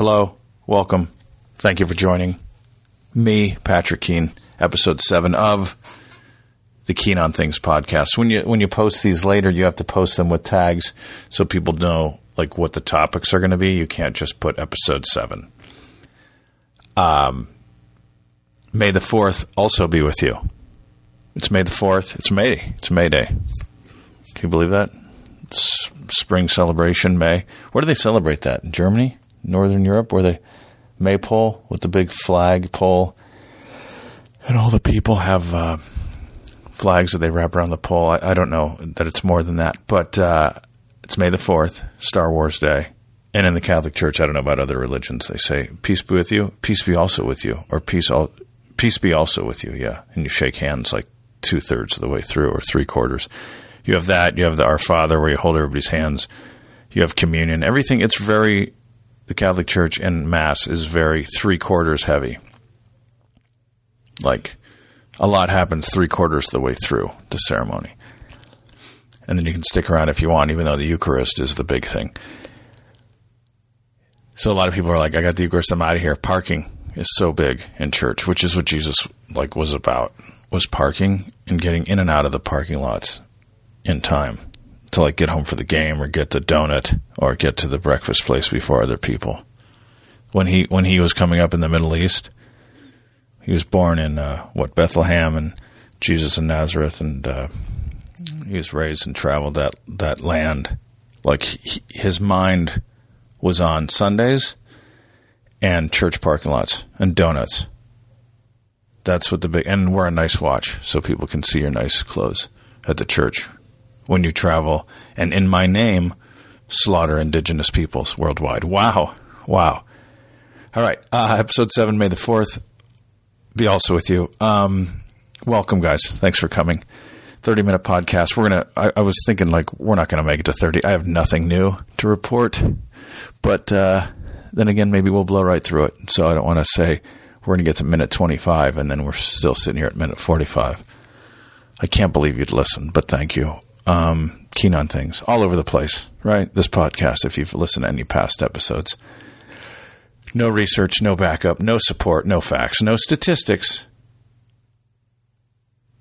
Hello, welcome. Thank you for joining me, Patrick Keene, episode seven of the Keen on Things podcast. When you when you post these later, you have to post them with tags so people know like what the topics are going to be. You can't just put episode seven. Um, May the fourth also be with you. It's May the fourth. It's May. It's May Day. Can you believe that? It's spring celebration, May. Where do they celebrate that? In Germany, Northern Europe, where they maypole with the big flag pole, and all the people have uh, flags that they wrap around the pole. I, I, don't know that it's more than that, but uh, it's May the Fourth, Star Wars Day. And in the Catholic Church, I don't know about other religions. They say, "Peace be with you." Peace be also with you, or peace all, peace be also with you. Yeah, and you shake hands like two thirds of the way through, or three quarters. You have that. You have the Our Father, where you hold everybody's hands. You have communion. Everything. It's very the Catholic Church and Mass is very three quarters heavy. Like a lot happens three quarters of the way through the ceremony. And then you can stick around if you want, even though the Eucharist is the big thing. So a lot of people are like, I got the Eucharist, I'm out of here. Parking is so big in church, which is what Jesus like was about, was parking and getting in and out of the parking lots in time to like get home for the game or get the donut or get to the breakfast place before other people. When he when he was coming up in the Middle East, he was born in uh, what Bethlehem and Jesus in Nazareth, and uh, he was raised and traveled that that land. Like he, his mind was on Sundays and church parking lots and donuts. That's what the big and wear a nice watch so people can see your nice clothes at the church when you travel, and in my name, slaughter indigenous peoples worldwide. Wow. Wow. All right. Uh, episode 7, May the 4th. Be also with you. Um, welcome, guys. Thanks for coming. 30 minute podcast. We're going to, I was thinking, like, we're not going to make it to 30. I have nothing new to report. But uh, then again, maybe we'll blow right through it. So I don't want to say we're going to get to minute 25 and then we're still sitting here at minute 45. I can't believe you'd listen, but thank you um, keen on things all over the place, right? This podcast, if you've listened to any past episodes. No research, no backup, no support, no facts, no statistics.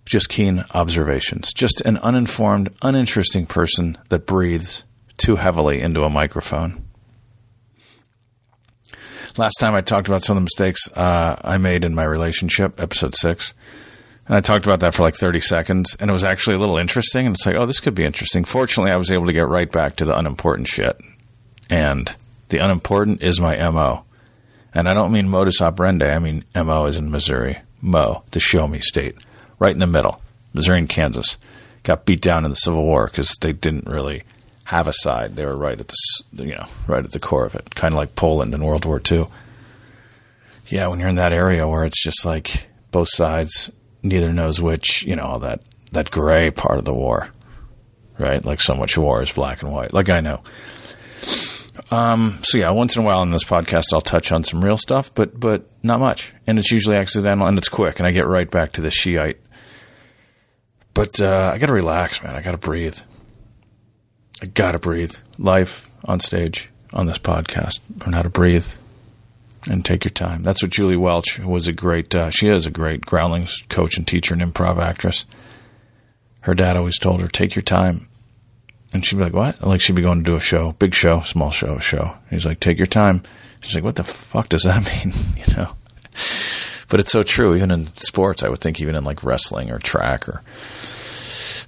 Just keen observations. Just an uninformed, uninteresting person that breathes too heavily into a microphone. Last time I talked about some of the mistakes uh, I made in my relationship, episode six. And I talked about that for like 30 seconds, and it was actually a little interesting. And it's like, oh, this could be interesting. Fortunately, I was able to get right back to the unimportant shit. And the unimportant is my MO. And I don't mean modus operandi, I mean MO is in Missouri. Mo, the show me state. Right in the middle. Missouri and Kansas. Got beat down in the Civil War because they didn't really have a side. They were right at the, you know, right at the core of it. Kind of like Poland in World War II. Yeah, when you're in that area where it's just like both sides neither knows which, you know, all that, that gray part of the war, right? Like so much war is black and white. Like I know. Um, so yeah, once in a while in this podcast, I'll touch on some real stuff, but, but not much. And it's usually accidental and it's quick and I get right back to the Shiite. But, uh, I gotta relax, man. I gotta breathe. I gotta breathe. Life on stage on this podcast. Learn how to breathe and take your time. That's what Julie Welch was a great. Uh, she is a great Groundlings coach and teacher and improv actress. Her dad always told her, "Take your time," and she'd be like, "What?" Like she'd be going to do a show, big show, small show, show. He's like, "Take your time." She's like, "What the fuck does that mean?" you know. But it's so true. Even in sports, I would think, even in like wrestling or track or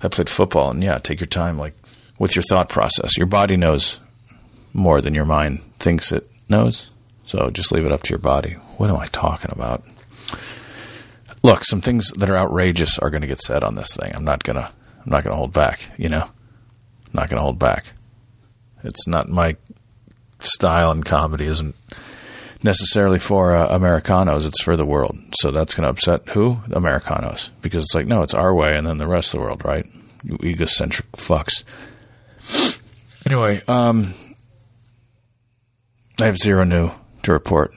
I played football, and yeah, take your time, like with your thought process. Your body knows more than your mind thinks it knows. So just leave it up to your body. What am I talking about? Look, some things that are outrageous are going to get said on this thing. I'm not going to I'm not going to hold back, you know? I'm not going to hold back. It's not my style and comedy isn't necessarily for uh, Americanos, it's for the world. So that's going to upset who? Americanos. Because it's like, no, it's our way and then the rest of the world, right? You egocentric fucks. Anyway, um, I have zero new to report.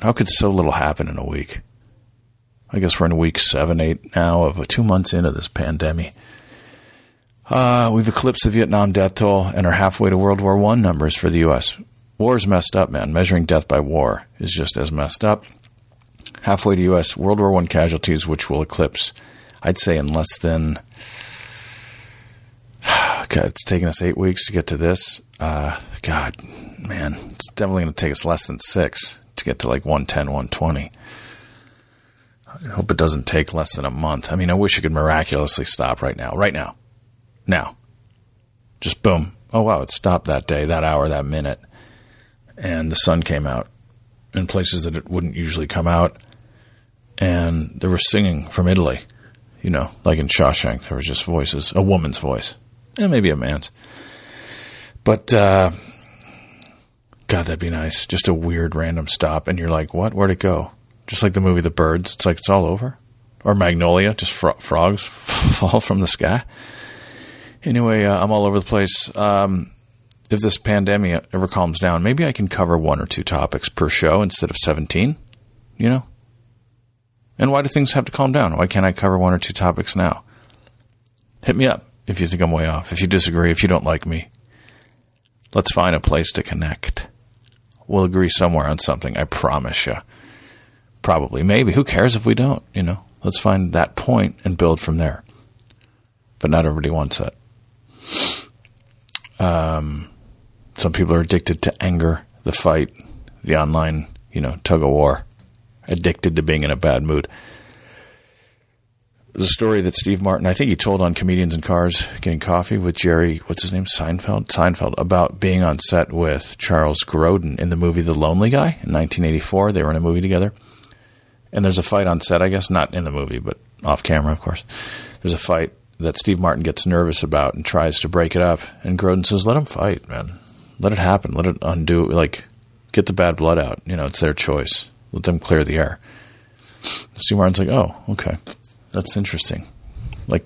How could so little happen in a week? I guess we're in week seven, eight now of two months into this pandemic. Uh, we've eclipsed the Vietnam death toll and are halfway to World War One numbers for the U.S. War's messed up, man. Measuring death by war is just as messed up. Halfway to U.S. World War One casualties, which will eclipse, I'd say, in less than. God, it's taken us eight weeks to get to this. Uh, God, man, definitely going to take us less than six to get to like 110, 120. I hope it doesn't take less than a month. I mean, I wish it could miraculously stop right now. Right now. Now. Just boom. Oh, wow, it stopped that day, that hour, that minute. And the sun came out in places that it wouldn't usually come out. And there was singing from Italy, you know, like in Shawshank. There was just voices, a woman's voice, and maybe a man's. But, uh, God, that'd be nice. Just a weird random stop. And you're like, what? Where'd it go? Just like the movie The Birds. It's like it's all over. Or Magnolia, just fro- frogs fall from the sky. Anyway, uh, I'm all over the place. Um, if this pandemic ever calms down, maybe I can cover one or two topics per show instead of 17, you know? And why do things have to calm down? Why can't I cover one or two topics now? Hit me up if you think I'm way off, if you disagree, if you don't like me. Let's find a place to connect. We'll agree somewhere on something, I promise you. Probably, maybe. Who cares if we don't, you know? Let's find that point and build from there. But not everybody wants that. Um, some people are addicted to anger, the fight, the online, you know, tug of war, addicted to being in a bad mood. There's a story that Steve Martin, I think he told on Comedians in Cars Getting Coffee with Jerry, what's his name? Seinfeld? Seinfeld, about being on set with Charles Grodin in the movie The Lonely Guy in 1984. They were in a movie together. And there's a fight on set, I guess, not in the movie, but off camera, of course. There's a fight that Steve Martin gets nervous about and tries to break it up. And Grodin says, let them fight, man let it happen. Let it undo. Like, get the bad blood out. You know, it's their choice. Let them clear the air. Steve Martin's like, oh, okay, that's interesting. Like,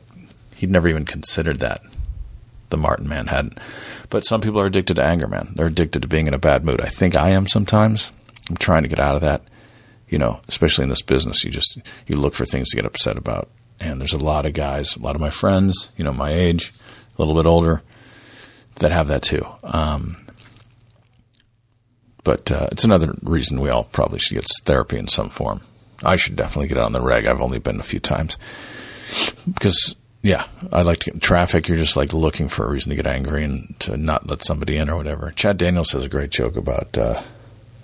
he'd never even considered that. The Martin man hadn't. But some people are addicted to anger, man. They're addicted to being in a bad mood. I think I am sometimes. I'm trying to get out of that. You know, especially in this business, you just you look for things to get upset about. And there's a lot of guys, a lot of my friends, you know, my age, a little bit older, that have that too. Um, but uh, it's another reason we all probably should get therapy in some form. I should definitely get on the reg. I've only been a few times because, yeah, I like to get in traffic. You're just like looking for a reason to get angry and to not let somebody in or whatever. Chad Daniels has a great joke about uh,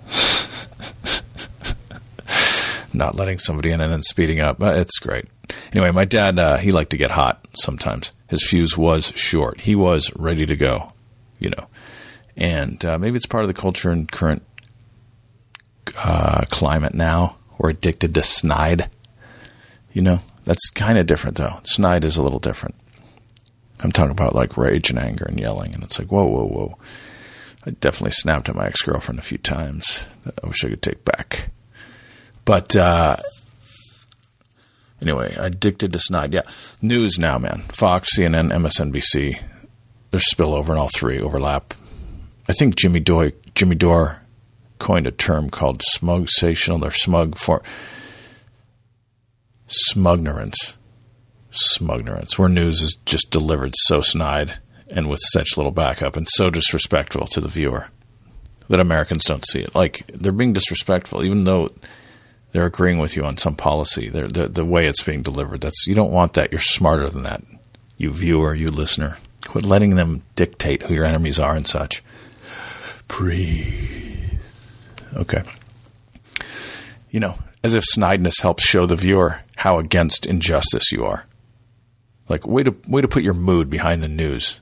not letting somebody in and then speeding up. It's great. Anyway, my dad, uh, he liked to get hot sometimes. His fuse was short. He was ready to go, you know. And uh, maybe it's part of the culture and current uh, climate now. We're addicted to snide. You know, that's kind of different though. Snide is a little different. I'm talking about like rage and anger and yelling, and it's like, whoa, whoa, whoa. I definitely snapped at my ex girlfriend a few times. I wish I could take back. But uh, anyway, addicted to snide. Yeah, news now, man. Fox, CNN, MSNBC. There's spillover in all three, overlap. I think Jimmy Dore, Jimmy Dore coined a term called smugsational or smug for smugnerance. Smugnerance, where news is just delivered so snide and with such little backup and so disrespectful to the viewer that Americans don't see it. Like they're being disrespectful, even though they're agreeing with you on some policy. They're, the the way it's being delivered. That's you don't want that. You're smarter than that. You viewer, you listener. Quit letting them dictate who your enemies are and such. Breathe. Okay. You know, as if snideness helps show the viewer how against injustice you are. Like, way to, way to put your mood behind the news.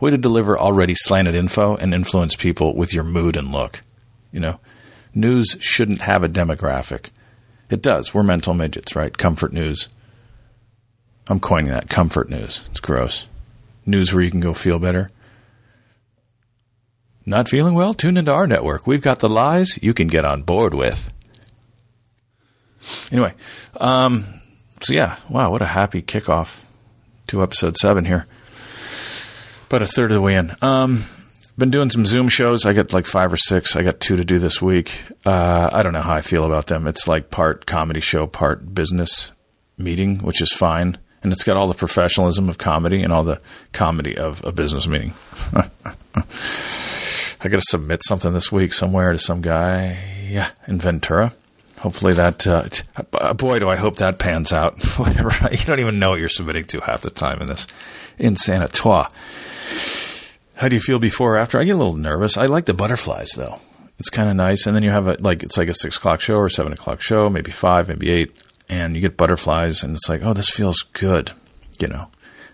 Way to deliver already slanted info and influence people with your mood and look. You know, news shouldn't have a demographic. It does. We're mental midgets, right? Comfort news. I'm coining that comfort news. It's gross. News where you can go feel better. Not feeling well? Tune into our network. We've got the lies you can get on board with. Anyway, um, so yeah, wow, what a happy kickoff to episode seven here. About a third of the way in. Um, been doing some Zoom shows. I got like five or six. I got two to do this week. Uh, I don't know how I feel about them. It's like part comedy show, part business meeting, which is fine. And it's got all the professionalism of comedy and all the comedy of a business meeting. I got to submit something this week somewhere to some guy. Yeah, in Ventura. Hopefully that. Uh, uh, boy, do I hope that pans out. Whatever. You don't even know what you're submitting to half the time in this in San How do you feel before or after? I get a little nervous. I like the butterflies though. It's kind of nice. And then you have a like it's like a six o'clock show or seven o'clock show, maybe five, maybe eight, and you get butterflies, and it's like, oh, this feels good. You know.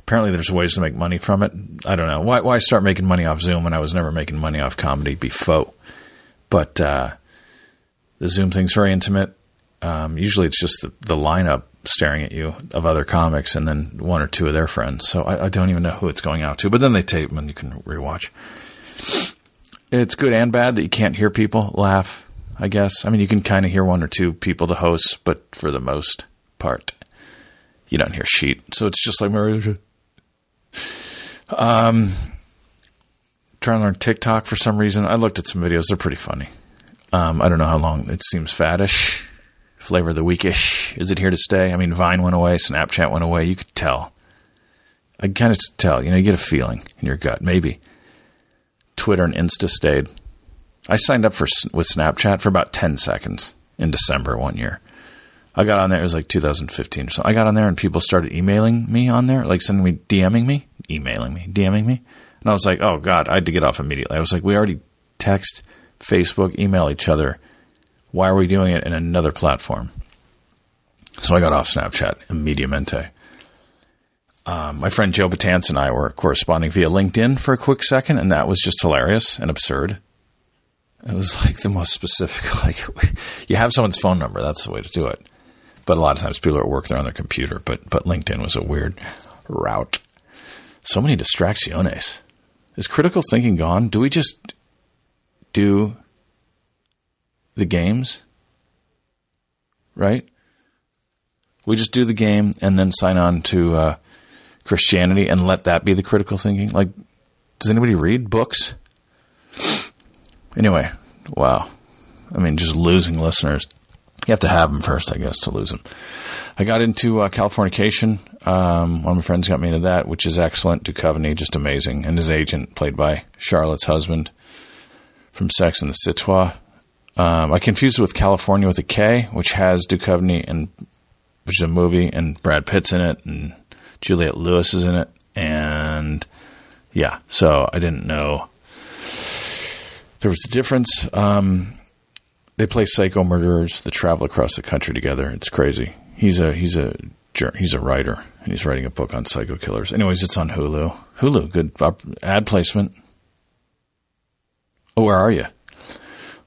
Apparently, there's ways to make money from it. I don't know why. Why start making money off Zoom when I was never making money off comedy before? But uh, the Zoom thing's very intimate. Um, usually, it's just the, the lineup staring at you of other comics, and then one or two of their friends. So I, I don't even know who it's going out to. But then they tape them, and you can rewatch. It's good and bad that you can't hear people laugh. I guess. I mean, you can kind of hear one or two people to host, but for the most part, you don't hear sheet. So it's just like um, trying to learn TikTok for some reason. I looked at some videos; they're pretty funny. Um, I don't know how long it seems faddish, flavor of the weekish. Is it here to stay? I mean, Vine went away, Snapchat went away. You could tell. I kind of tell. You know, you get a feeling in your gut. Maybe Twitter and Insta stayed. I signed up for with Snapchat for about ten seconds in December one year. I got on there. It was like 2015 or so. I got on there and people started emailing me on there, like sending me, DMing me, emailing me, DMing me. And I was like, oh God, I had to get off immediately. I was like, we already text, Facebook, email each other. Why are we doing it in another platform? So I got off Snapchat immediatamente. Um, my friend Joe Batance and I were corresponding via LinkedIn for a quick second, and that was just hilarious and absurd. It was like the most specific. Like, you have someone's phone number. That's the way to do it. But a lot of times people are at work, they're on their computer. But but LinkedIn was a weird route. So many distracciones. Is critical thinking gone? Do we just do the games? Right? We just do the game and then sign on to uh, Christianity and let that be the critical thinking? Like, does anybody read books? Anyway, wow. I mean, just losing listeners you have to have them first, I guess, to lose them. I got into uh, Californication. Um, one of my friends got me into that, which is excellent. Duchovny, just amazing. And his agent, played by Charlotte's husband from Sex and the Citoyen. Um, I confused it with California with a K, which has Duchovny, and which is a movie, and Brad Pitt's in it, and Juliette Lewis is in it. And yeah, so I didn't know there was a difference. Um, they play psycho murderers that travel across the country together. It's crazy. He's a he's a he's a writer and he's writing a book on psycho killers. Anyways, it's on Hulu. Hulu, good ad placement. Oh, where are you?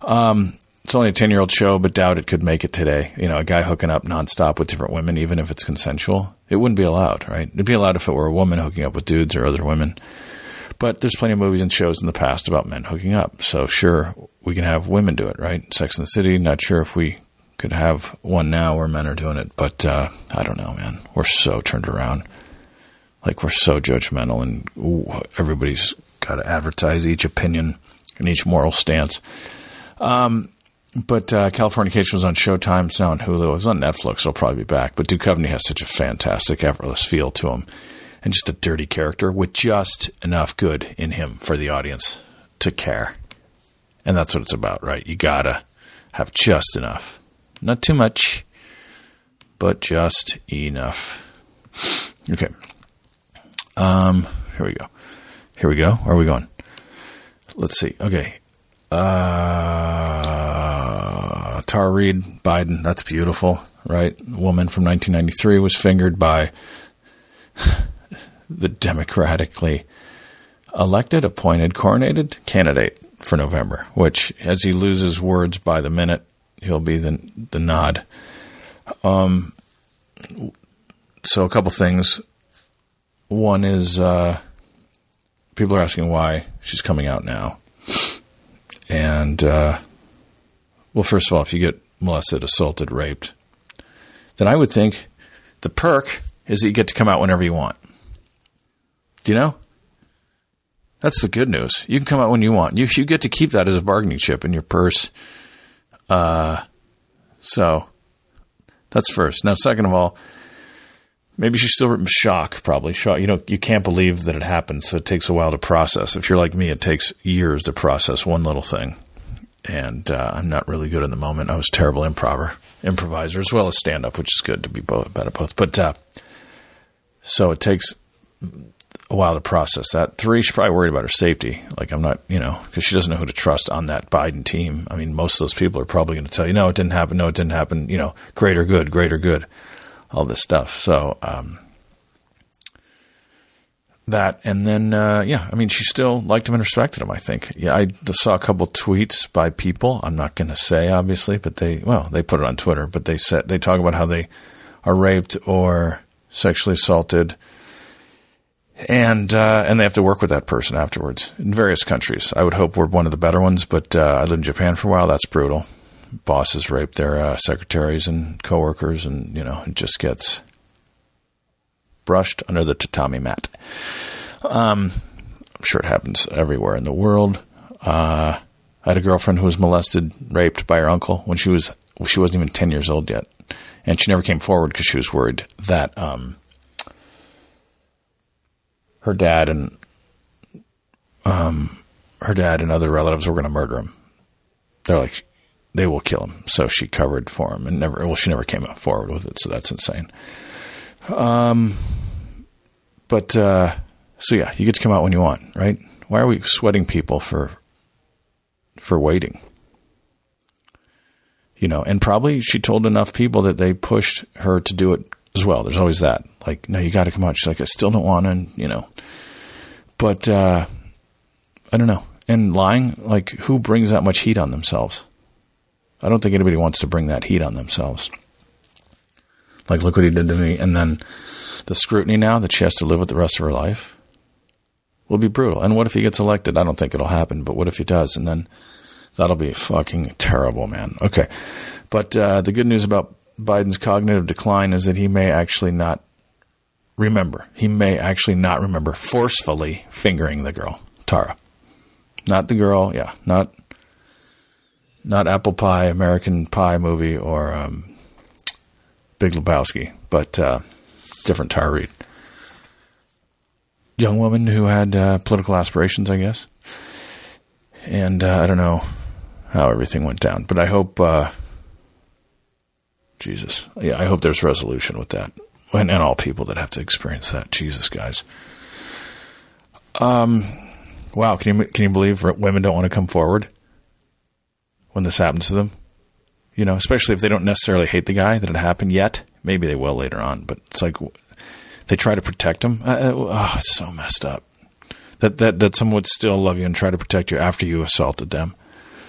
Um, it's only a ten year old show, but doubt it could make it today. You know, a guy hooking up nonstop with different women, even if it's consensual, it wouldn't be allowed, right? It'd be allowed if it were a woman hooking up with dudes or other women. But there's plenty of movies and shows in the past about men hooking up. So sure, we can have women do it, right? Sex in the City. Not sure if we could have one now where men are doing it, but uh, I don't know, man. We're so turned around. Like we're so judgmental, and ooh, everybody's got to advertise each opinion and each moral stance. Um, but uh, Californication was on Showtime. It's now on Hulu. It was on Netflix. It'll probably be back. But Duchovny has such a fantastic, effortless feel to him, and just a dirty character with just enough good in him for the audience to care. And that's what it's about, right? You gotta have just enough. Not too much, but just enough. Okay. Um, here we go. Here we go. Where are we going? Let's see. Okay. Uh, Tara Reade, Biden. That's beautiful, right? Woman from 1993 was fingered by the democratically elected, appointed, coronated candidate for November, which as he loses words by the minute, he'll be the the nod. Um, so a couple things. One is uh, people are asking why she's coming out now, and uh, well, first of all, if you get molested, assaulted, raped, then I would think the perk is that you get to come out whenever you want. Do you know? That's the good news. You can come out when you want. You you get to keep that as a bargaining chip in your purse. Uh, so that's first. Now, second of all, maybe she's still in shock. Probably shock. You know, you can't believe that it happened, so it takes a while to process. If you're like me, it takes years to process one little thing, and uh, I'm not really good in the moment. I was terrible improver, improviser as well as stand up, which is good to be both, better both. But uh, so it takes a while to process that. Three, she's probably worried about her safety. Like, I'm not, you know, because she doesn't know who to trust on that Biden team. I mean, most of those people are probably going to tell you, no, it didn't happen. No, it didn't happen. You know, greater good, greater good, all this stuff. So, um, that and then uh, yeah, I mean, she still liked him and respected him. I think. Yeah, I saw a couple tweets by people. I'm not going to say obviously, but they well, they put it on Twitter. But they said they talk about how they are raped or sexually assaulted and uh, and they have to work with that person afterwards in various countries. I would hope we're one of the better ones, but uh, I lived in Japan for a while. That's brutal. Bosses rape their uh, secretaries and coworkers, and you know it just gets brushed under the tatami mat. Um, I'm sure it happens everywhere in the world. Uh, I had a girlfriend who was molested, raped by her uncle when she was she wasn't even ten years old yet, and she never came forward because she was worried that. Um, her dad and um, her dad and other relatives were going to murder him. They're like, they will kill him. So she covered for him and never. Well, she never came forward with it. So that's insane. Um, but uh, so yeah, you get to come out when you want, right? Why are we sweating people for for waiting? You know, and probably she told enough people that they pushed her to do it as well. There's always that. Like, no, you got to come out. She's like, I still don't want to, you know. But uh, I don't know. And lying, like, who brings that much heat on themselves? I don't think anybody wants to bring that heat on themselves. Like, look what he did to me. And then the scrutiny now that she has to live with the rest of her life will be brutal. And what if he gets elected? I don't think it'll happen, but what if he does? And then that'll be fucking terrible, man. Okay. But uh, the good news about Biden's cognitive decline is that he may actually not remember. He may actually not remember forcefully fingering the girl, Tara. Not the girl, yeah, not not apple pie, American Pie movie, or um, Big Lebowski, but uh, different Tara Reid. Young woman who had uh, political aspirations, I guess. And uh, I don't know how everything went down, but I hope uh, Jesus. Yeah, I hope there's resolution with that. And, and all people that have to experience that. Jesus, guys. Um, wow, can you can you believe women don't want to come forward when this happens to them? You know, especially if they don't necessarily hate the guy that it happened yet. Maybe they will later on, but it's like they try to protect him. Uh, uh, oh, it's so messed up. That that that someone would still love you and try to protect you after you assaulted them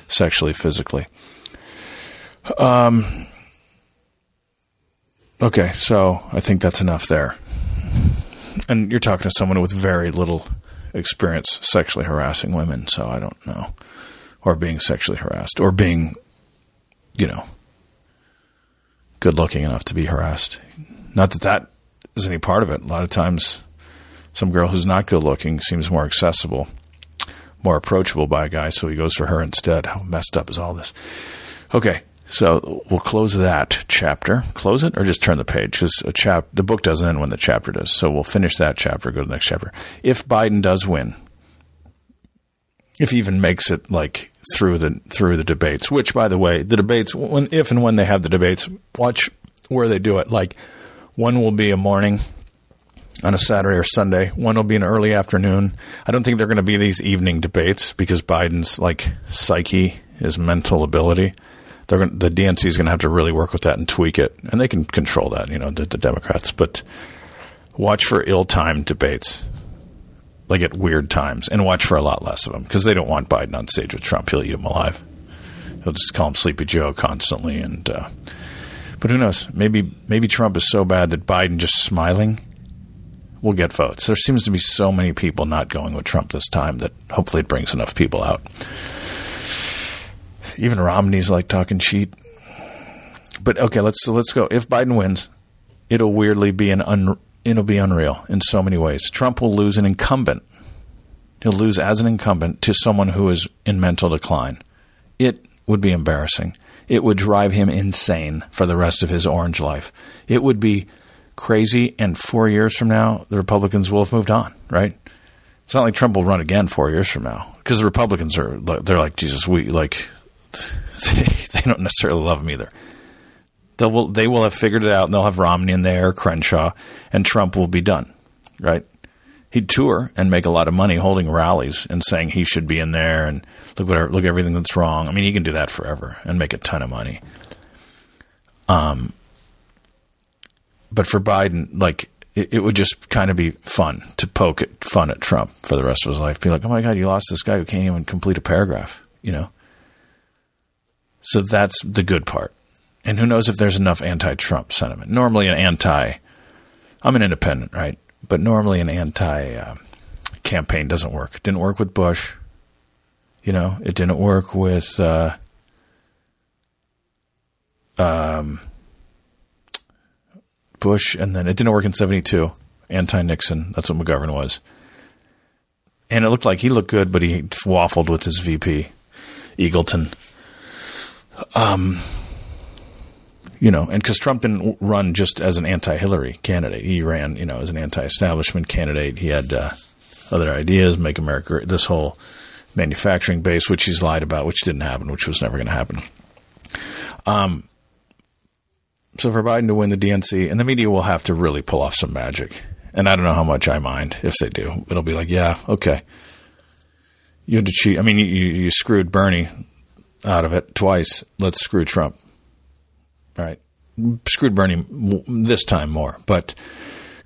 sexually, physically. Um, Okay, so I think that's enough there. And you're talking to someone with very little experience sexually harassing women, so I don't know. Or being sexually harassed, or being, you know, good looking enough to be harassed. Not that that is any part of it. A lot of times, some girl who's not good looking seems more accessible, more approachable by a guy, so he goes for her instead. How messed up is all this? Okay, so we'll close that chapter. Close it or just turn the page because a chap the book doesn't end when the chapter does. So we'll finish that chapter. Go to the next chapter. If Biden does win, if he even makes it like through the through the debates, which by the way, the debates when if and when they have the debates, watch where they do it. Like one will be a morning on a Saturday or Sunday. One will be an early afternoon. I don't think they're going to be these evening debates because Biden's like psyche, his mental ability they're going the DNC is going to have to really work with that and tweak it, and they can control that, you know, the, the Democrats. But watch for ill-timed debates, like at weird times, and watch for a lot less of them because they don't want Biden on stage with Trump. He'll eat him alive. He'll just call him Sleepy Joe constantly, and uh, but who knows? Maybe maybe Trump is so bad that Biden just smiling will get votes. There seems to be so many people not going with Trump this time that hopefully it brings enough people out. Even Romney's like talking shit. But okay, let's so let's go. If Biden wins, it'll weirdly be an un, it'll be unreal in so many ways. Trump will lose an incumbent. He'll lose as an incumbent to someone who is in mental decline. It would be embarrassing. It would drive him insane for the rest of his orange life. It would be crazy, and four years from now, the Republicans will have moved on, right? It's not like Trump will run again four years from now because the Republicans are they're like Jesus. We like they don't necessarily love him either. They will they will have figured it out and they'll have Romney in there, Crenshaw, and Trump will be done, right? He'd tour and make a lot of money holding rallies and saying he should be in there and look what look everything that's wrong. I mean, he can do that forever and make a ton of money. Um, but for Biden, like it, it would just kind of be fun to poke at fun at Trump for the rest of his life. Be like, oh my god, you lost this guy who can't even complete a paragraph, you know. So that's the good part. And who knows if there's enough anti-Trump sentiment. Normally, an anti. I'm an independent, right? But normally, an anti uh, campaign doesn't work. It didn't work with Bush. You know, it didn't work with. Uh, um, Bush, and then it didn't work in 72. Anti Nixon. That's what McGovern was. And it looked like he looked good, but he waffled with his VP, Eagleton. Um, you know, and because Trump didn't run just as an anti-Hillary candidate, he ran, you know, as an anti-establishment candidate. He had uh, other ideas, make America this whole manufacturing base, which he's lied about, which didn't happen, which was never going to happen. Um, so for Biden to win the DNC, and the media will have to really pull off some magic. And I don't know how much I mind if they do. It'll be like, yeah, okay. You had to cheat. I mean, you, you screwed Bernie out of it twice. Let's screw Trump. Right? Screwed Bernie this time more, but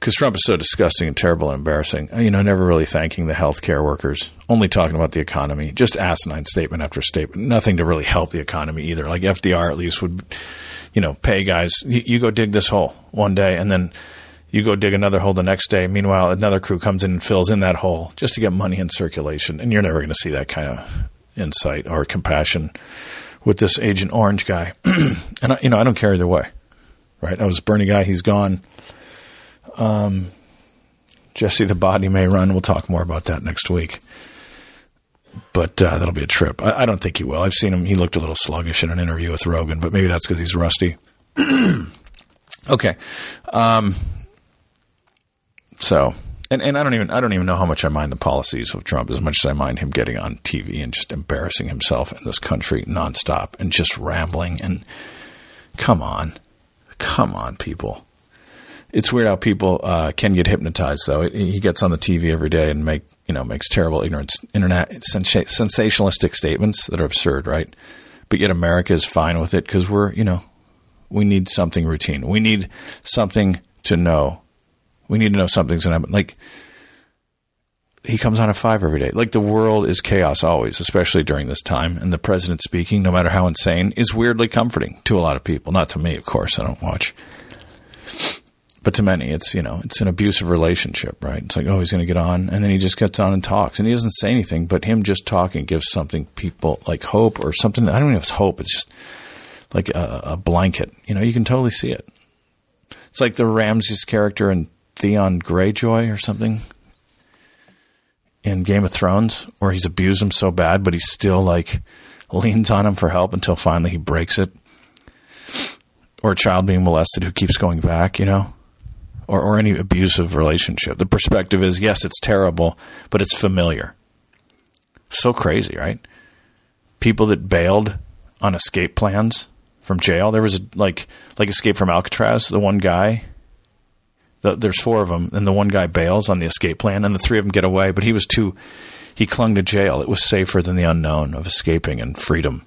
because Trump is so disgusting and terrible and embarrassing. You know, never really thanking the healthcare workers, only talking about the economy, just asinine statement after statement. Nothing to really help the economy either. Like FDR at least would, you know, pay guys. You, you go dig this hole one day, and then you go dig another hole the next day. Meanwhile, another crew comes in and fills in that hole just to get money in circulation, and you're never going to see that kind of insight or compassion with this Agent Orange guy. and I, you know, I don't care either way. Right? I was Bernie guy. He's gone. Um, Jesse the Body may run. We'll talk more about that next week. But uh, that'll be a trip. I, I, don't think he will. I've seen him. He looked a little sluggish in an interview with Rogan, but maybe that's because he's rusty. okay. Um, so, and, and I don't even I don't even know how much I mind the policies of Trump as much as I mind him getting on TV and just embarrassing himself in this country nonstop and just rambling and come on, come on, people it's weird how people uh, can get hypnotized. Though he gets on the TV every day and make you know makes terrible, ignorant, internet sensationalistic statements that are absurd, right? But yet America is fine with it because we're you know we need something routine. We need something to know. We need to know something's going to happen. Like he comes on at five every day. Like the world is chaos always, especially during this time. And the president speaking, no matter how insane, is weirdly comforting to a lot of people. Not to me, of course. I don't watch but to many, it's you know, it's an abusive relationship, right? It's like, oh, he's going to get on, and then he just gets on and talks, and he doesn't say anything, but him just talking gives something people like hope or something. I don't know if it's hope; it's just like a, a blanket. You know, you can totally see it. It's like the Ramses character in Theon Greyjoy or something in Game of Thrones, where he's abused him so bad, but he still like leans on him for help until finally he breaks it. Or a child being molested who keeps going back, you know? or, or any abusive relationship. The perspective is yes, it's terrible, but it's familiar. So crazy, right? People that bailed on escape plans from jail. There was a, like like escape from Alcatraz. The one guy, the, there's four of them, and the one guy bails on the escape plan, and the three of them get away. But he was too. He clung to jail. It was safer than the unknown of escaping and freedom.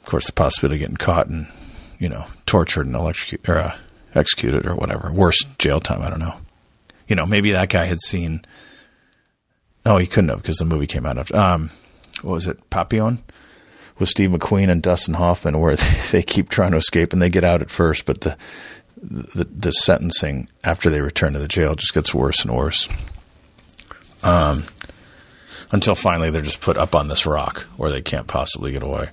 Of course, the possibility of getting caught and you know tortured and electrocuted or uh, executed or whatever. Worst jail time. I don't know. You know, maybe that guy had seen. Oh, he couldn't have because the movie came out after. Um, what was it? Papillon with Steve McQueen and Dustin Hoffman, where they keep trying to escape and they get out at first, but the the, the sentencing after they return to the jail just gets worse and worse. Um, until finally they're just put up on this rock where they can't possibly get away.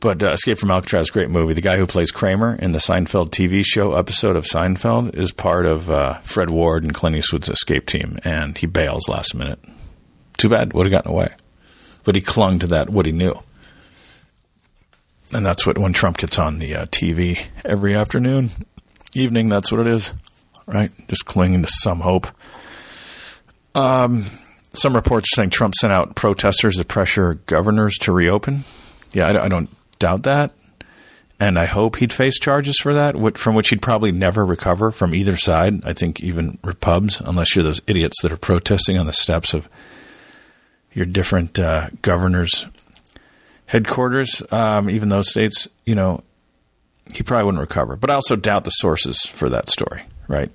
But uh, Escape from Alcatraz, great movie. The guy who plays Kramer in the Seinfeld TV show episode of Seinfeld is part of uh, Fred Ward and Clint Eastwood's escape team, and he bails last minute. Too bad, would have gotten away. But he clung to that, what he knew. And that's what, when Trump gets on the uh, TV every afternoon, evening. That's what it is, right? Just clinging to some hope. Um, some reports are saying Trump sent out protesters to pressure governors to reopen. Yeah, I, I don't doubt that. And I hope he'd face charges for that, from which he'd probably never recover from either side. I think even Repubs, unless you're those idiots that are protesting on the steps of your different uh, governors' headquarters, um, even those states, you know, he probably wouldn't recover. But I also doubt the sources for that story, right?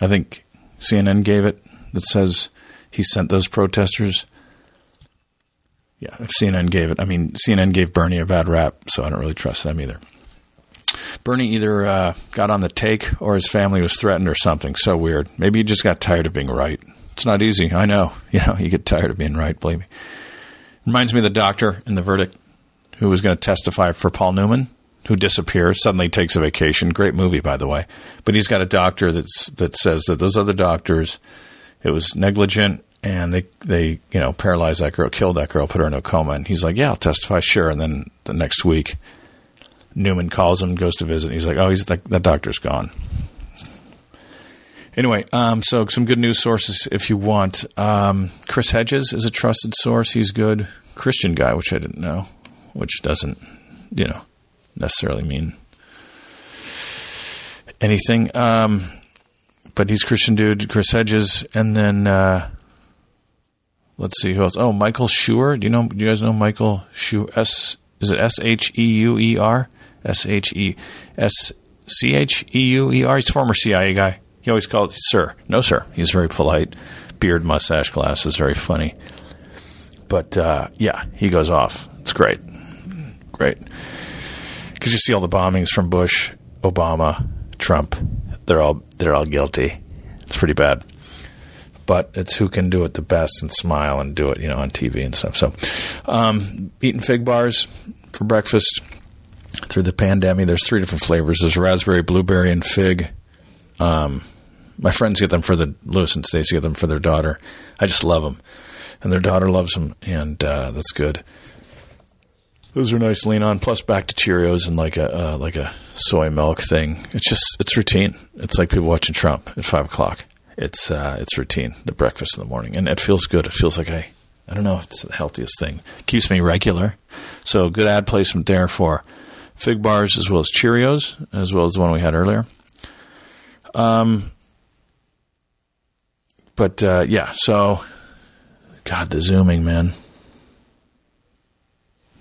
I think CNN gave it that says he sent those protesters. Yeah, if CNN gave it, I mean, CNN gave Bernie a bad rap, so I don't really trust them either. Bernie either uh, got on the take or his family was threatened or something. So weird. Maybe he just got tired of being right. It's not easy. I know. You know, you get tired of being right, believe me. Reminds me of the doctor in the verdict who was going to testify for Paul Newman who disappears, suddenly takes a vacation. Great movie, by the way. But he's got a doctor that's that says that those other doctors, it was negligent and they they you know paralyzed that girl, killed that girl, put her in a coma. And he's like, yeah, I'll testify, sure. And then the next week, Newman calls him, goes to visit. And he's like, oh, he's that doctor's gone. Anyway, um, so some good news sources if you want. Um, Chris Hedges is a trusted source. He's good. Christian guy, which I didn't know, which doesn't, you know, necessarily mean anything. Um, but he's Christian dude, Chris Hedges, and then uh, let's see who else. Oh, Michael Scheuer. Do you know? Do you guys know Michael Scheuer? S is it S H E U E R? S H E S C H E U E R. He's former CIA guy. He always called sir. No, sir. He's very polite. Beard, mustache, glasses. Very funny. But uh, yeah, he goes off. It's great. Great because you see all the bombings from Bush, Obama, Trump. They're all they're all guilty. It's pretty bad. But it's who can do it the best and smile and do it, you know, on TV and stuff. So, um, eating fig bars for breakfast through the pandemic. There's three different flavors. There's raspberry, blueberry, and fig. Um, my friends get them for the Lewis and Stacy get them for their daughter. I just love them, and their daughter loves them, and uh, that's good. Those are nice lean on. Plus back to Cheerios and like a uh, like a soy milk thing. It's just it's routine. It's like people watching Trump at five o'clock. It's uh, it's routine. The breakfast in the morning, and it feels good. It feels like I I don't know it's the healthiest thing. keeps me regular. So good ad placement there for fig bars as well as Cheerios as well as the one we had earlier. Um, but uh, yeah, so God, the zooming man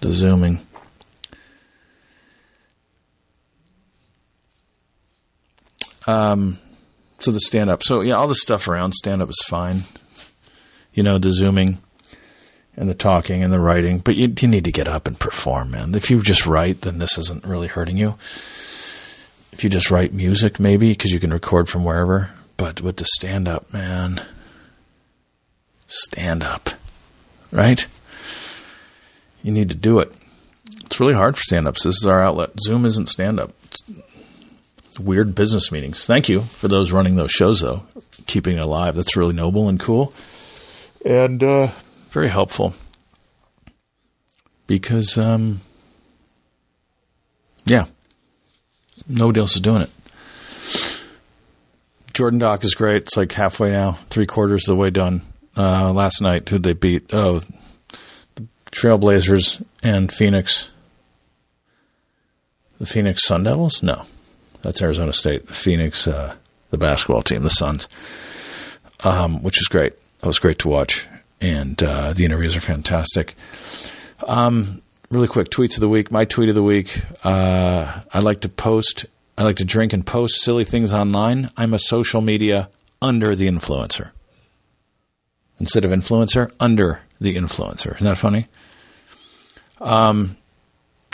the zooming. Um, so the stand up. So yeah, all the stuff around stand up is fine. You know, the zooming and the talking and the writing, but you, you need to get up and perform, man. If you just write, then this isn't really hurting you. If you just write music, maybe because you can record from wherever. But with the stand up, man, stand up, right? you need to do it. It's really hard for stand ups. This is our outlet. Zoom isn't stand up. weird business meetings. Thank you for those running those shows, though, keeping it alive. That's really noble and cool and uh, very helpful because, um, yeah, nobody else is doing it. Jordan Doc is great. It's like halfway now, three quarters of the way done. Uh, last night, who'd they beat? Oh, the Trailblazers and Phoenix. The Phoenix Sun Devils? No, that's Arizona State. The Phoenix, uh, the basketball team, the Suns, um, which is great. That was great to watch, and uh, the interviews are fantastic. Um, really quick tweets of the week. My tweet of the week. Uh, I like to post. I like to drink and post silly things online. I'm a social media under the influencer. Instead of influencer, under the influencer. Isn't that funny? Um,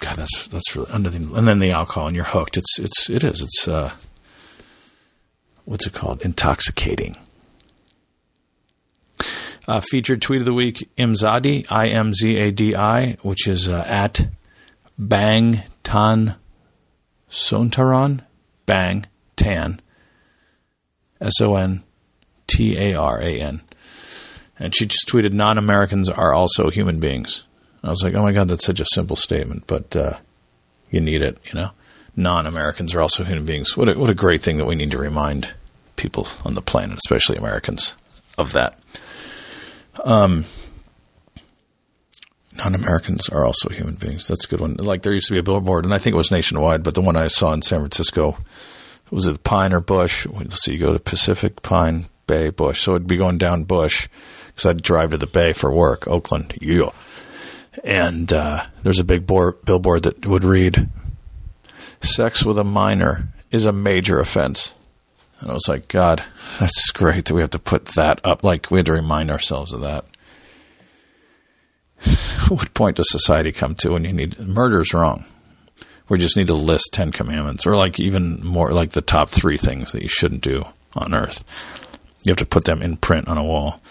God, that's that's really under the and then the alcohol and you're hooked. It's it's it is it's uh, what's it called? Intoxicating. Uh, featured tweet of the week: Imzadi, I M Z A D I, which is uh, at Bang Tan Sontaran, Bang Tan, S O N T A R A N, and she just tweeted: "Non Americans are also human beings." I was like, oh my God, that's such a simple statement, but uh, you need it, you know? non Americans are also human beings. What a, what a great thing that we need to remind people on the planet, especially Americans, of that. Um, non Americans are also human beings. That's a good one. Like there used to be a billboard, and I think it was nationwide, but the one I saw in San Francisco was it Pine or Bush? Let's see, you go to Pacific, Pine, Bay, Bush. So it'd be going down Bush because I'd drive to the Bay for work, Oakland, yeah. And uh, there's a big board, billboard that would read, "Sex with a minor is a major offense." And I was like, God, that's great that we have to put that up. Like we had to remind ourselves of that. what point does society come to when you need murder's wrong? We just need to list Ten Commandments, or like even more like the top three things that you shouldn't do on Earth. You have to put them in print on a wall.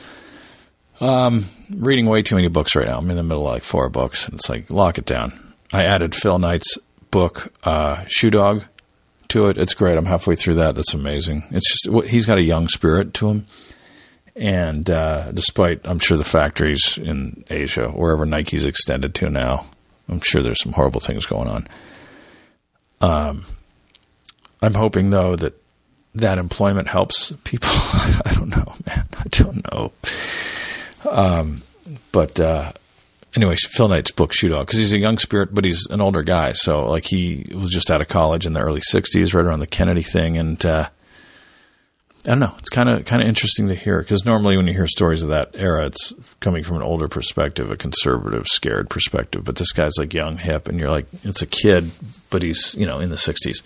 Um, reading way too many books right now. I'm in the middle of like four books. And it's like lock it down. I added Phil Knight's book, uh, Shoe Dog, to it. It's great. I'm halfway through that. That's amazing. It's just he's got a young spirit to him, and uh, despite I'm sure the factories in Asia, wherever Nike's extended to now, I'm sure there's some horrible things going on. Um, I'm hoping though that that employment helps people. I don't know, man. I don't know. Um, but uh, anyway, Phil Knight's book Shoe Dog because he's a young spirit, but he's an older guy. So like he was just out of college in the early '60s, right around the Kennedy thing, and uh, I don't know. It's kind of kind of interesting to hear because normally when you hear stories of that era, it's coming from an older perspective, a conservative, scared perspective. But this guy's like young, hip, and you're like, it's a kid, but he's you know in the '60s.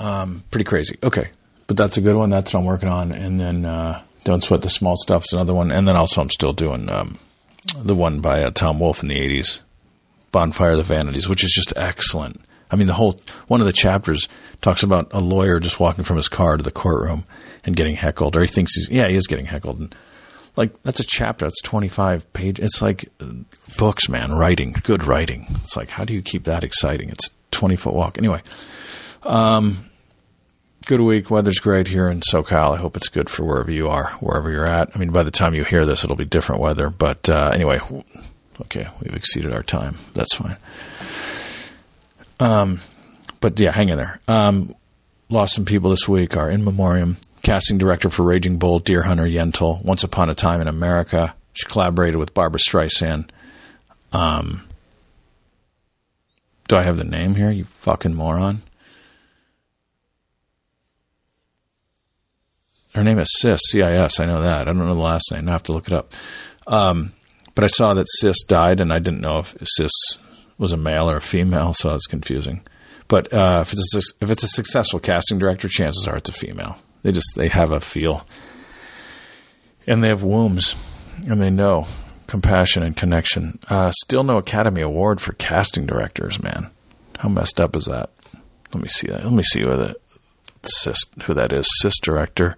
Um, pretty crazy. Okay, but that's a good one. That's what I'm working on, and then uh, don't sweat the small stuff is another one, and then also I'm still doing um, the one by uh, Tom Wolfe in the '80s, Bonfire of the Vanities, which is just excellent. I mean, the whole one of the chapters talks about a lawyer just walking from his car to the courtroom and getting heckled, or he thinks he's yeah, he is getting heckled. And, like that's a chapter. That's twenty five pages. It's like uh, books, man. Writing, good writing. It's like how do you keep that exciting? It's twenty foot walk. Anyway, um, good week. Weather's great here in SoCal. I hope it's good for wherever you are, wherever you're at. I mean, by the time you hear this, it'll be different weather. But uh, anyway, okay, we've exceeded our time. That's fine. Um, but yeah, hang in there. Um, lost some people this week. Our in memoriam casting director for Raging Bull, Deer Hunter Yentl. Once upon a time in America, she collaborated with Barbra Streisand. Um, do I have the name here? You fucking moron. Her name is Cis, C-I-S. I know that. I don't know the last name. I have to look it up. Um, but I saw that Cis died, and I didn't know if Cis was a male or a female, so it's confusing. But uh, if it's a, if it's a successful casting director, chances are it's a female. They just they have a feel, and they have wombs, and they know compassion and connection. Uh, still no Academy Award for casting directors, man. How messed up is that? Let me see that. Let me see whether cis, who that is. Cis director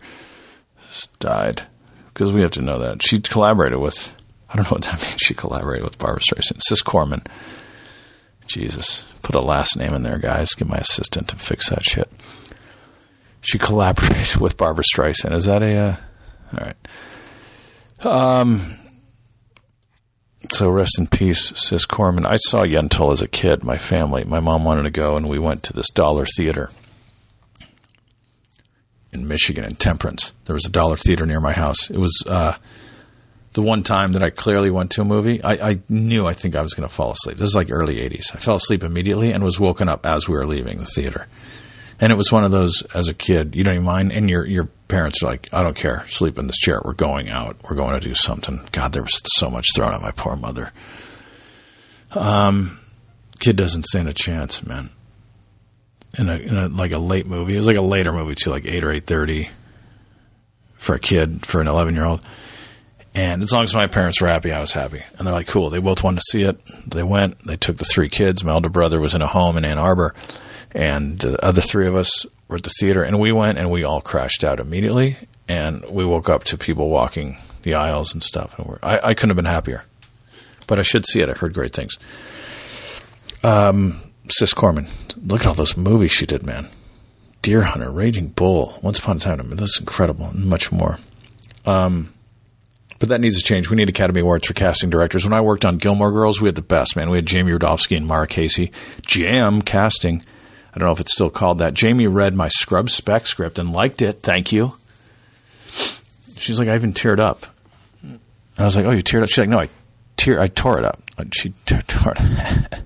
died because we have to know that she collaborated with. I don't know what that means. She collaborated with Barbra Streisand. Cis Corman. Jesus, put a last name in there, guys. Get my assistant to fix that shit. She collaborated with Barbra Streisand. Is that a? Uh, all right. Um. So rest in peace, Cis Corman. I saw Yentl as a kid. My family, my mom wanted to go, and we went to this dollar theater in Michigan in Temperance. There was a dollar theater near my house. It was uh, the one time that I clearly went to a movie. I, I knew I think I was going to fall asleep. This is like early 80s. I fell asleep immediately and was woken up as we were leaving the theater. And it was one of those as a kid, you don't even mind. And your your parents are like, I don't care, sleep in this chair. We're going out. We're going to do something. God, there was so much thrown at my poor mother. Um, kid doesn't stand a chance, man in a, in a like a late movie. It was like a later movie too, like eight or eight thirty for a kid for an eleven year old. And as long as my parents were happy, I was happy. And they're like, cool. They both wanted to see it. They went. They took the three kids. My older brother was in a home in Ann Arbor, and the other three of us were at the theater. And we went, and we all crashed out immediately. And we woke up to people walking the aisles and stuff. And I, I couldn't have been happier. But I should see it. I've heard great things. Um, Cis Corman. Look at all those movies she did, man. Deer Hunter, Raging Bull, Once Upon a Time. That's incredible, and much more. Um, But that needs to change. We need Academy Awards for casting directors. When I worked on Gilmore Girls, we had the best, man. We had Jami Rudofsky and Mara Casey. Jam casting. I don't know if it's still called that. Jami read my Scrub Spec script and liked it. Thank you. She's like, I even teared up. I was like, Oh, you teared up? She's like, No, I tear, I tore it up. She tore it.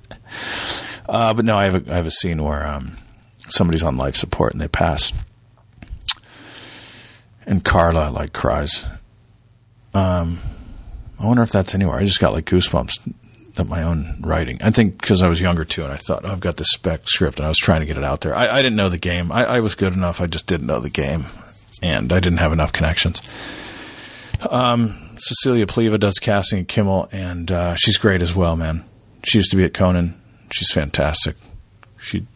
uh, but no, I have a, I have a scene where um, somebody's on life support and they pass, and Carla like cries. Um, I wonder if that's anywhere. I just got like goosebumps at my own writing. I think because I was younger too, and I thought oh, I've got this spec script, and I was trying to get it out there. I, I didn't know the game. I, I, was good enough. I just didn't know the game, and I didn't have enough connections. Um, Cecilia Pliva does casting at Kimmel, and uh, she's great as well, man. She used to be at Conan. She's fantastic. She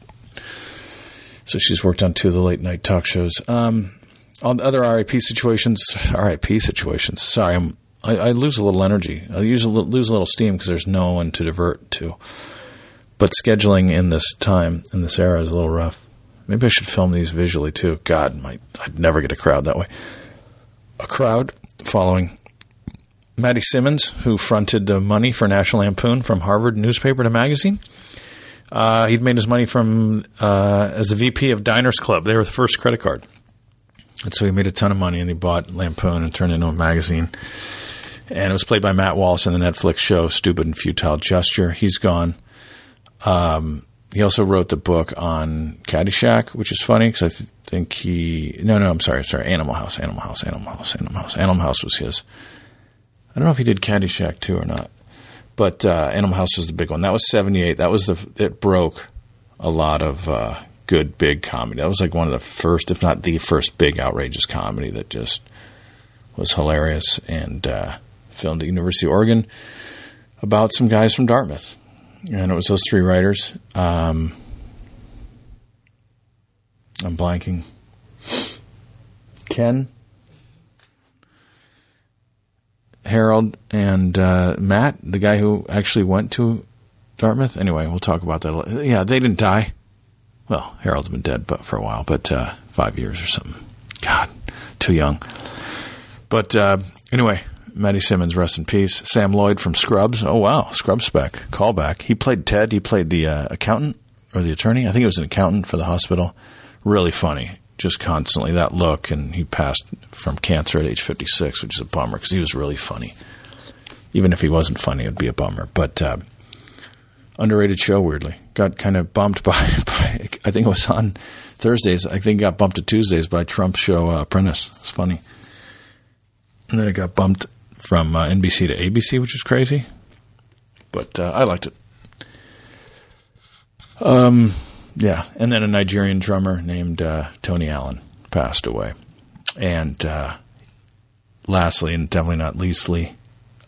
so she's worked on two of the late night talk shows. Um, on other RIP situations, RIP situations. Sorry, I'm, I, I lose a little energy. I usually lose a little steam because there's no one to divert to. But scheduling in this time in this era is a little rough. Maybe I should film these visually too. God, my, I'd never get a crowd that way. A crowd following Matty Simmons, who fronted the money for National Lampoon from Harvard newspaper to magazine. Uh, he'd made his money from uh, as the VP of Diners Club. They were the first credit card, and so he made a ton of money. And he bought Lampoon and turned it into a magazine. And it was played by Matt Walsh in the Netflix show "Stupid and Futile Gesture." He's gone. Um, he also wrote the book on Caddyshack, which is funny because I th- think he no no I'm sorry sorry Animal House Animal House Animal House Animal House Animal House was his. I don't know if he did Caddyshack too or not, but uh, Animal House was the big one. That was '78. That was the it broke a lot of uh, good big comedy. That was like one of the first, if not the first, big outrageous comedy that just was hilarious and uh, filmed at University of Oregon about some guys from Dartmouth, and it was those three writers. Um, I'm blanking. Ken Harold and uh, Matt, the guy who actually went to Dartmouth. Anyway, we'll talk about that. Yeah, they didn't die. Well, Harold's been dead but for a while, but uh, five years or something. God, too young. But uh, anyway, Matty Simmons, rest in peace. Sam Lloyd from Scrubs. Oh wow, Scrubs spec callback. He played Ted. He played the uh, accountant or the attorney. I think it was an accountant for the hospital. Really funny just constantly that look. And he passed from cancer at age 56, which is a bummer because he was really funny. Even if he wasn't funny, it'd be a bummer. But uh, underrated show, weirdly. Got kind of bumped by, by, I think it was on Thursdays. I think got bumped to Tuesdays by Trump's show uh, Apprentice. It's funny. And then it got bumped from uh, NBC to ABC, which is crazy. But uh, I liked it. Um, yeah, and then a Nigerian drummer named uh, Tony Allen passed away, and uh, lastly, and definitely not leastly,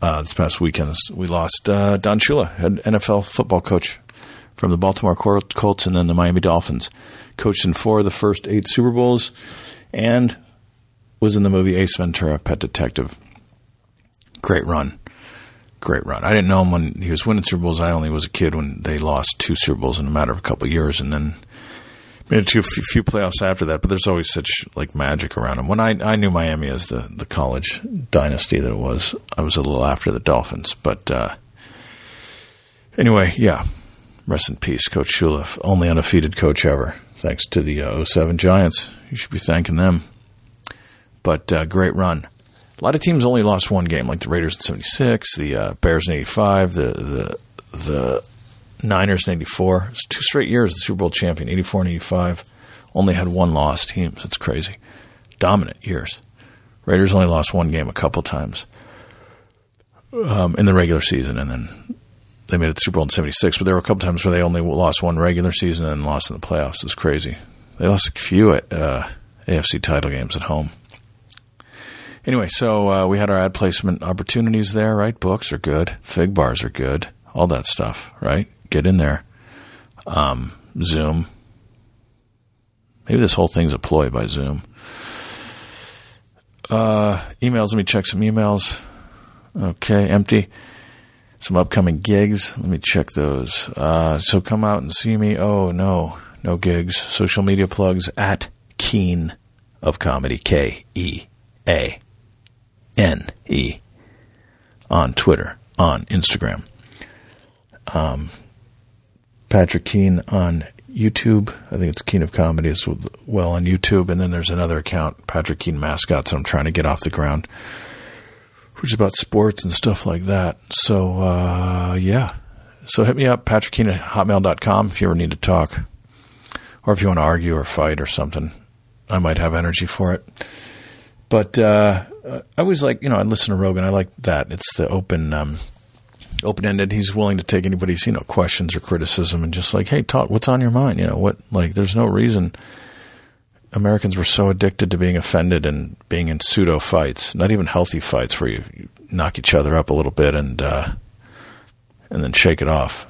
uh, this past weekend we lost Don Shula, NFL football coach from the Baltimore Colts and then the Miami Dolphins. Coached in four of the first eight Super Bowls, and was in the movie Ace Ventura: Pet Detective. Great run great run. I didn't know him when he was winning Super Bowls. I only was a kid when they lost two Super Bowls in a matter of a couple of years, and then made a few playoffs after that. But there's always such like magic around him. When I I knew Miami as the the college dynasty that it was, I was a little after the Dolphins. But uh, anyway, yeah. Rest in peace, Coach Shula, only undefeated coach ever. Thanks to the uh, 07 Giants. You should be thanking them. But uh, great run a lot of teams only lost one game, like the Raiders in '76, the uh, Bears in '85, the the the Niners in '84. It's two straight years the Super Bowl champion, '84 and '85. Only had one loss teams. It's crazy. Dominant years. Raiders only lost one game a couple times um, in the regular season, and then they made it to Super Bowl in '76. But there were a couple times where they only lost one regular season and lost in the playoffs. It's crazy. They lost a few uh, AFC title games at home. Anyway, so uh, we had our ad placement opportunities there, right? Books are good, fig bars are good, all that stuff, right? Get in there. Um, Zoom. Maybe this whole thing's a ploy by Zoom. Uh, emails. Let me check some emails. Okay, empty. Some upcoming gigs. Let me check those. Uh, so come out and see me. Oh no, no gigs. Social media plugs at Keane of Comedy. K E A N E on Twitter, on Instagram. Um, Patrick Keane on YouTube. I think it's Keane of Comedy as well on YouTube. And then there's another account, Patrick Keane Mascots, I'm trying to get off the ground, which is about sports and stuff like that. So, uh, yeah. So hit me up, patrickkeane at hotmail.com if you ever need to talk. Or if you want to argue or fight or something. I might have energy for it. But uh, I always like, you know, I listen to Rogan. I like that. It's the open, um, open ended. He's willing to take anybody's, you know, questions or criticism and just like, hey, talk. What's on your mind? You know, what? Like, there's no reason. Americans were so addicted to being offended and being in pseudo fights, not even healthy fights where you, you knock each other up a little bit and uh, and then shake it off,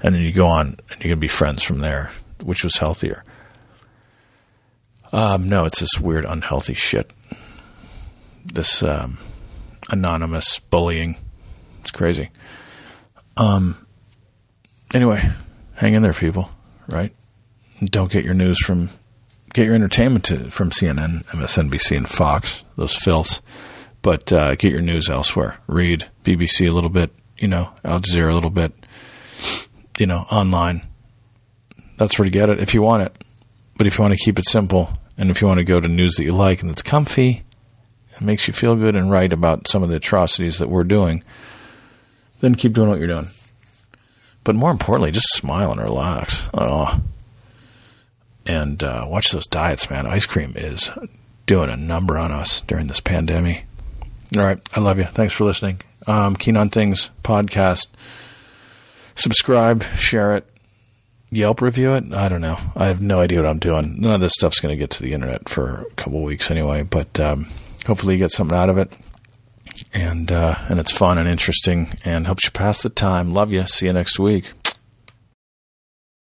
and then you go on and you can be friends from there, which was healthier. Um, no, it's this weird, unhealthy shit. This um, anonymous bullying. It's crazy. Um. Anyway, hang in there, people. Right? Don't get your news from. Get your entertainment to, from CNN, MSNBC, and Fox. Those filths. But uh, get your news elsewhere. Read BBC a little bit. You know, Al Jazeera a little bit. You know, online. That's where to get it if you want it. But if you want to keep it simple, and if you want to go to news that you like and that's comfy, it makes you feel good and right about some of the atrocities that we're doing, then keep doing what you're doing. But more importantly, just smile and relax. Oh. And uh, watch those diets, man. Ice cream is doing a number on us during this pandemic. All right. I love you. Thanks for listening. Um, Keane on Things podcast. Subscribe, share it, Yelp review it. I don't know. I have no idea what I'm doing. None of this stuff's going to get to the internet for a couple weeks anyway. But um, hopefully, you get something out of it, and uh, and it's fun and interesting and helps you pass the time. Love you. See you next week.